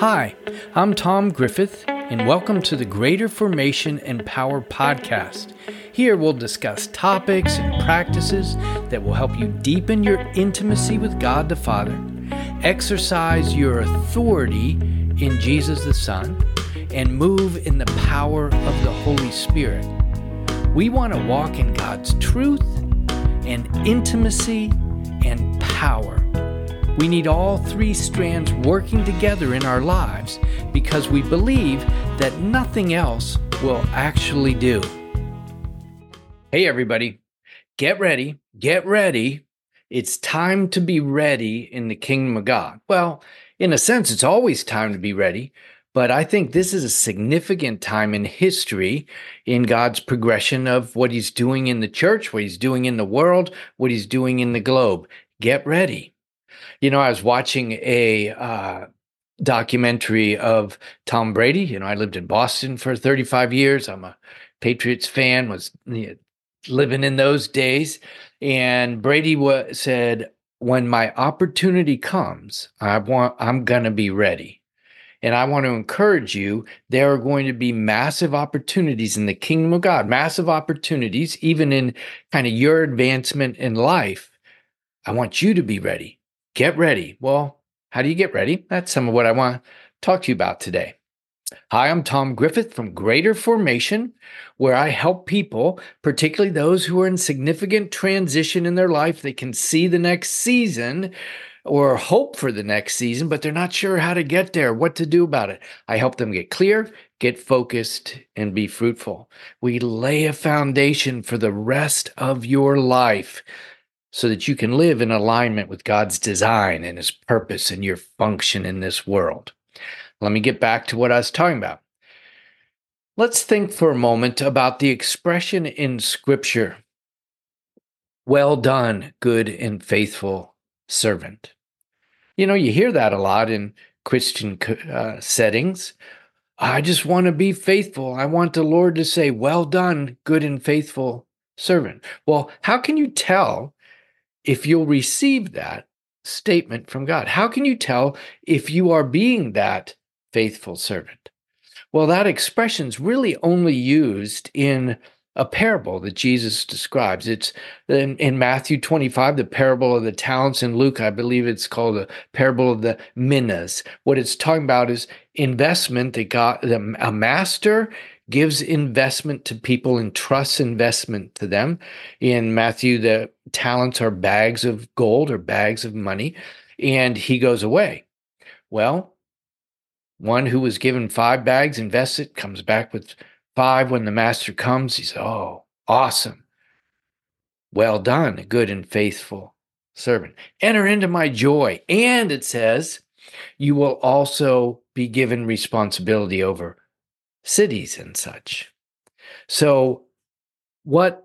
Hi, I'm Tom Griffith, and welcome to the Greater Formation and Power Podcast. Here we'll discuss topics and practices that will help you deepen your intimacy with God the Father, exercise your authority in Jesus the Son, and move in the power of the Holy Spirit. We want to walk in God's truth and intimacy and power. We need all three strands working together in our lives because we believe that nothing else will actually do. Hey, everybody, get ready, get ready. It's time to be ready in the kingdom of God. Well, in a sense, it's always time to be ready, but I think this is a significant time in history in God's progression of what he's doing in the church, what he's doing in the world, what he's doing in the globe. Get ready. You know, I was watching a uh, documentary of Tom Brady. You know, I lived in Boston for 35 years. I'm a Patriots fan, was you know, living in those days. And Brady said, when my opportunity comes, I want, I'm going to be ready. And I want to encourage you, there are going to be massive opportunities in the kingdom of God, massive opportunities, even in kind of your advancement in life. I want you to be ready. Get ready. Well, how do you get ready? That's some of what I want to talk to you about today. Hi, I'm Tom Griffith from Greater Formation, where I help people, particularly those who are in significant transition in their life. They can see the next season or hope for the next season, but they're not sure how to get there, what to do about it. I help them get clear, get focused, and be fruitful. We lay a foundation for the rest of your life so that you can live in alignment with God's design and his purpose and your function in this world. Let me get back to what I was talking about. Let's think for a moment about the expression in Scripture Well done, good and faithful servant. You know, you hear that a lot in Christian uh, settings. I just want to be faithful. I want the Lord to say, Well done, good and faithful servant. Well, how can you tell if you'll receive that statement from God? How can you tell if you are being that faithful servant? Well, that expression is really only used in a parable that Jesus describes. It's in, in, Matthew 25, the parable of the talents. In Luke, I believe it's called the parable of the minas. What it's talking about is investment that God, a master gives investment to people and trusts investment to them. In Matthew, the talents are bags of gold or bags of money, and he goes away. Well, one who was given five bags invests it, comes back with five when the master comes. He says, Oh, awesome. Well done, good and faithful servant. Enter into my joy. And it says, you will also be given responsibility over cities and such. So, what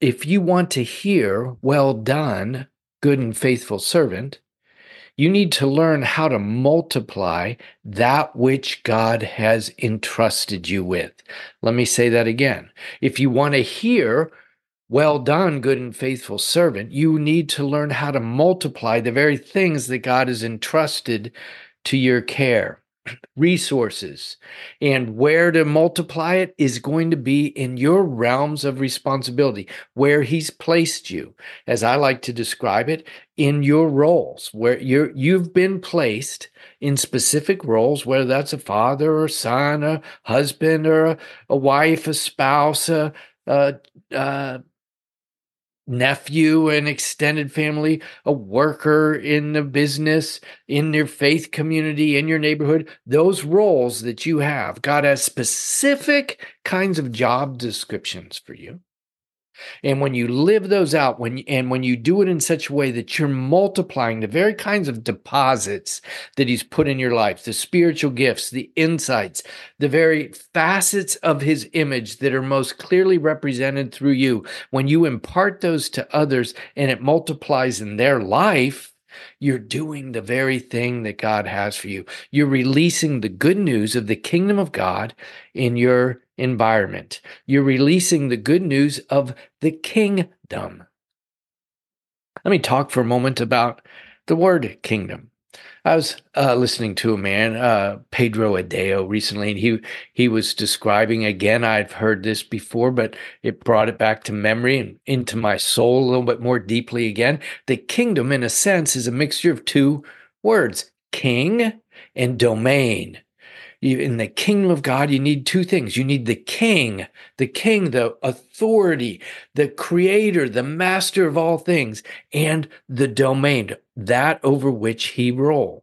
if you want to hear, well done, good and faithful servant, you need to learn how to multiply that which God has entrusted you with. Let me say that again. If you want to hear, well done, good and faithful servant, you need to learn how to multiply the very things that God has entrusted to your care resources. And where to multiply it is going to be in your realms of responsibility, where He's placed you, as I like to describe it, in your roles, where you're you've been placed in specific roles, whether that's a father or son, a husband or a, a wife, a spouse, a, a, a nephew, an extended family, a worker in the business, in your faith community, in your neighborhood, those roles that you have, God has specific kinds of job descriptions for you. And when you live those out, when and when you do it in such a way that you're multiplying the very kinds of deposits that he's put in your life, the spiritual gifts, the insights, the very facets of his image that are most clearly represented through you, when you impart those to others and it multiplies in their life, you're doing the very thing that God has for you. You're releasing the good news of the kingdom of God in your environment. You're releasing the good news of the kingdom. Let me talk for a moment about the word kingdom. I was uh, listening to a man, uh, Pedro Adao, recently, and he he was describing again. I've heard this before, but it brought it back to memory and into my soul a little bit more deeply again. The kingdom, in a sense, is a mixture of two words: king and domain in the kingdom of God, you need two things. You need the king, the king, the authority, the creator, the master of all things, and the domain, that over which he rules.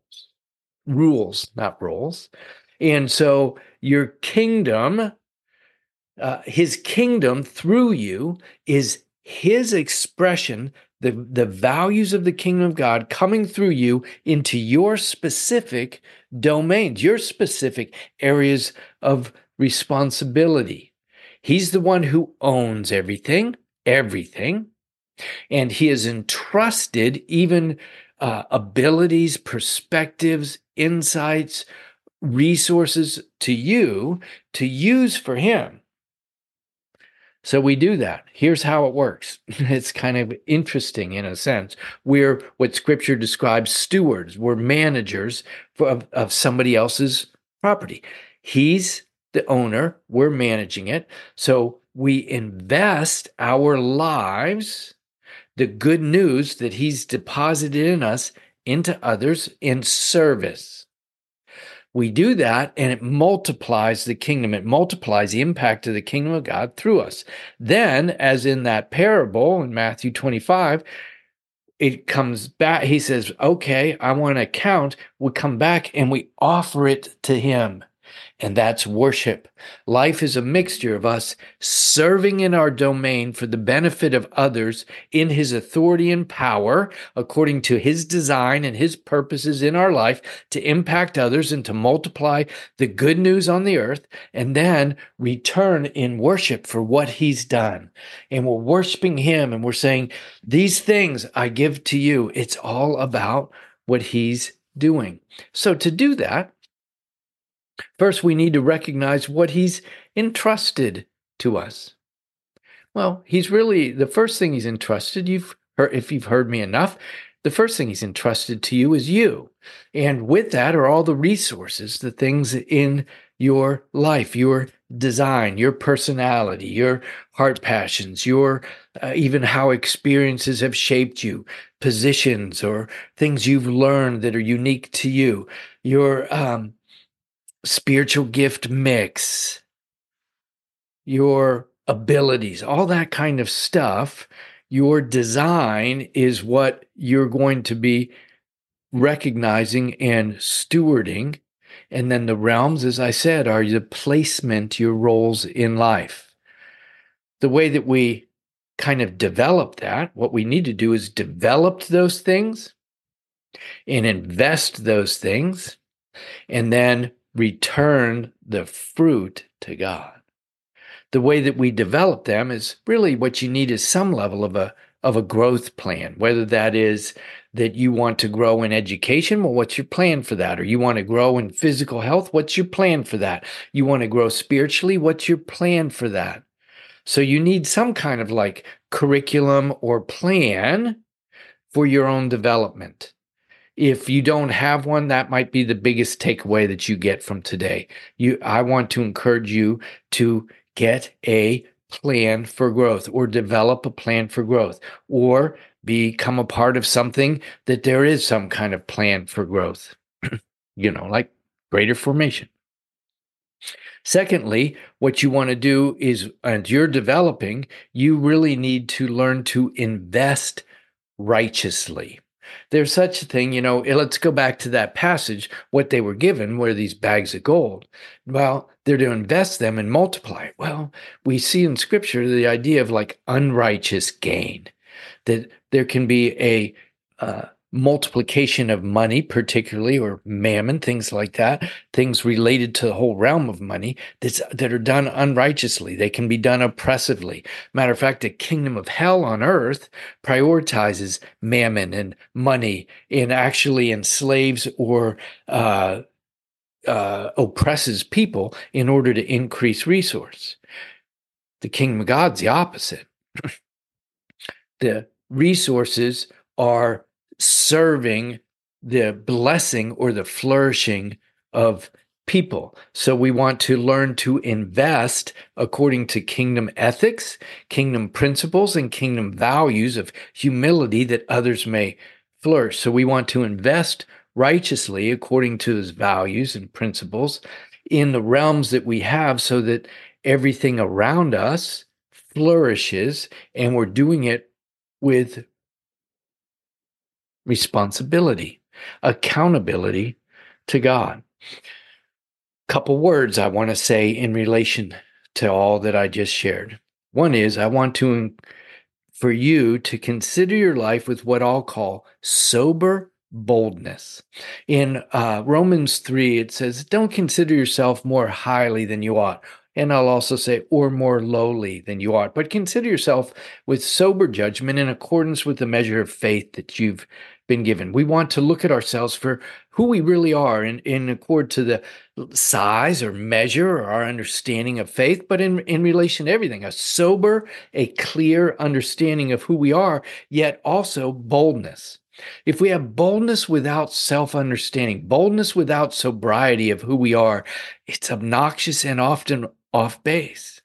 rules, not rules. And so your kingdom, uh, his kingdom through you is his expression the, the values of the kingdom of God coming through you into your specific domains, your specific areas of responsibility. He's the one who owns everything, everything. And he has entrusted even uh, abilities, perspectives, insights, resources to you to use for him. So we do that. Here's how it works. It's kind of interesting in a sense. We're what scripture describes stewards, we're managers for, of, of somebody else's property. He's the owner, we're managing it. So we invest our lives, the good news that he's deposited in us, into others in service we do that and it multiplies the kingdom. It multiplies the impact of the kingdom of God through us. Then, as in that parable in Matthew 25, it comes back. He says, Okay, I want to count. We come back and we offer it to him and that's worship. Life is a mixture of us serving in our domain for the benefit of others in His authority and power, according to His design and His purposes in our life to impact others and to multiply the good news on the earth, and then return in worship for what He's done. And we're worshiping Him and we're saying, These things I give to you. It's all about what He's doing. So to do that, First, we need to recognize what he's entrusted to us. Well, he's really the first thing he's entrusted. You've heard, if you've heard me enough, the first thing he's entrusted to you is you. And with that are all the resources, the things in your life, your design, your personality, your heart passions, your uh, even how experiences have shaped you, positions or things you've learned that are unique to you, your um, spiritual gift mix, your abilities, all that kind of stuff. Your design is what you're going to be recognizing and stewarding. And then the realms, as I said, are the placement, your roles in life. The way that we kind of develop that, what we need to do is develop those things and invest those things and then return the fruit to God. The way that we develop them is really what you need is some level of a of a growth plan, whether that is that you want to grow in education, well, what's your plan for that? Or you want to grow in physical health, what's your plan for that? You want to grow spiritually, what's your plan for that? So you need some kind of like curriculum or plan for your own development if you don't have one that might be the biggest takeaway that you get from today you i want to encourage you to get a plan for growth or develop a plan for growth or become a part of something that there is some kind of plan for growth you know like greater formation Secondly, what you want to do is, and you're developing, you really need to learn to invest righteously. There's such a thing, you know, let's go back to that passage. What they were given were these bags of gold. Well, they're to invest them and multiply. Well, we see in scripture the idea of like unrighteous gain, that there can be a, uh, multiplication of money, particularly, or mammon, things like that, things related to the whole realm of money that's, that are done unrighteously. They can be done oppressively. Matter of fact, the kingdom of hell on earth prioritizes mammon and money and actually enslaves or uh, uh, oppresses people in order to increase resource. The kingdom of God's the opposite. the resources are serving the blessing or the flourishing of people. So we want to learn to invest according to kingdom ethics, kingdom principles, and kingdom values of humility that others may flourish. So we want to invest righteously according to his values and principles in the realms that we have so that everything around us flourishes and we're doing it with responsibility, accountability to God couple words I want to say in relation to all that I just shared. One is I want to for you to consider your life with what I'll call sober boldness. In uh, Romans 3, it says, Don't consider yourself more highly than you ought. And I'll also say, or more lowly than you ought, but consider yourself with sober judgment in accordance with the measure of faith that you've been given. We want to look at ourselves for who we really are in, in accord to the size or measure or our understanding of faith, but in, in relation to everything, a sober, a clear understanding of who we are, yet also boldness. If we have boldness without self understanding, boldness without sobriety of who we are, it's obnoxious and often off base.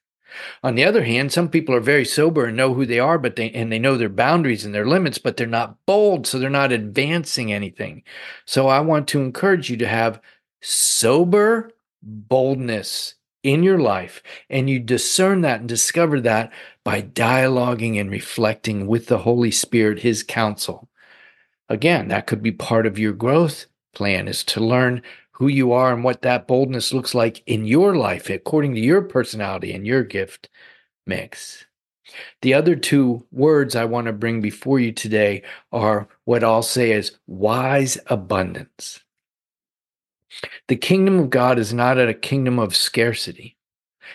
On the other hand, some people are very sober and know who they are, but they and they know their boundaries and their limits, but they're not bold, so they're not advancing anything. So I want to encourage you to have sober boldness in your life, and you discern that and discover that by dialoguing and reflecting with the Holy Spirit, His counsel. Again, that could be part of your growth plan is to learn who you are and what that boldness looks like in your life according to your personality and your gift mix. The other two words I want to bring before you today are what I'll say is wise abundance. The kingdom of God is not a kingdom of scarcity.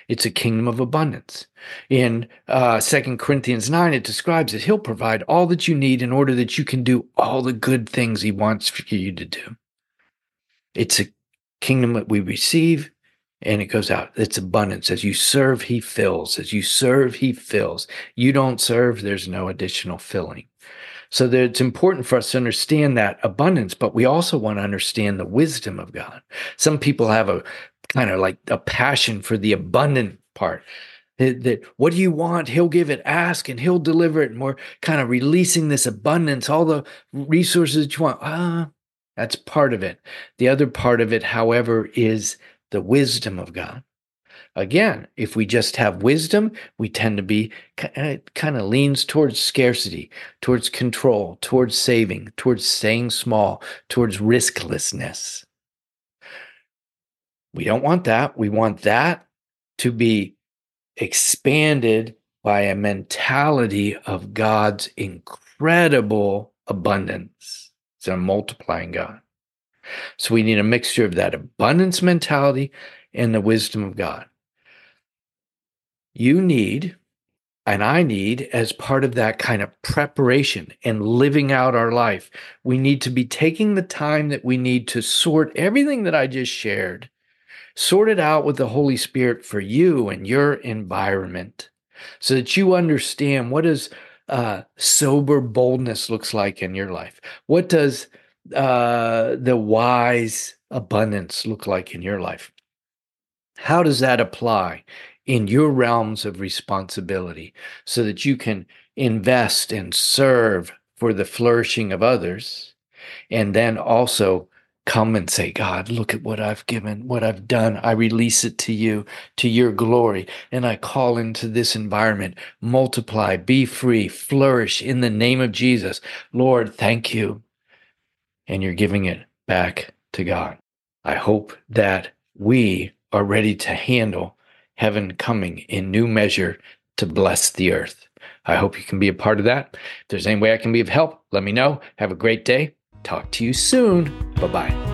It's a kingdom of abundance. In uh, 2 Corinthians 9, it describes that he'll provide all that you need in order that you can do all the good things he wants for you to do. It's a kingdom that we receive and it goes out. It's abundance. As you serve, he fills. As you serve, he fills. You don't serve, there's no additional filling. So that it's important for us to understand that abundance, but we also want to understand the wisdom of God. Some people have a kind of like a passion for the abundant part. That, what do you want? He'll give it. Ask, and he'll deliver it. And we're kind of releasing this abundance, all the resources that you want. Ah, that's part of it. The other part of it, however, is the wisdom of God. Again, if we just have wisdom, we tend to be it uh, kind of leans towards scarcity, towards control, towards saving, towards staying small, towards risklessness. We don't want that. We want that to be expanded by a mentality of God's incredible abundance. It's a multiplying God. So we need a mixture of that abundance mentality and the wisdom of God. You need, and I need, as part of that kind of preparation and living out our life, we need to be taking the time that we need to sort everything that I just shared, sort it out with the Holy Spirit for you and your environment so that you understand what is uh, sober boldness looks like in your life? What does uh, the wise abundance look like in your life? How does that apply in your realms of responsibility so that you can invest and serve for the flourishing of others and then also come and say, God, look at what I've given, what I've done. I release it to you, to your glory. And I call into this environment, multiply, be free, flourish in the name of Jesus. Lord, thank you. And you're giving it back to God. I hope that we are ready to handle heaven coming in new measure to bless the earth. I hope you can be a part of that. If there's any way I can be of help, let me know. Have a great day. Talk to you soon. Bye bye.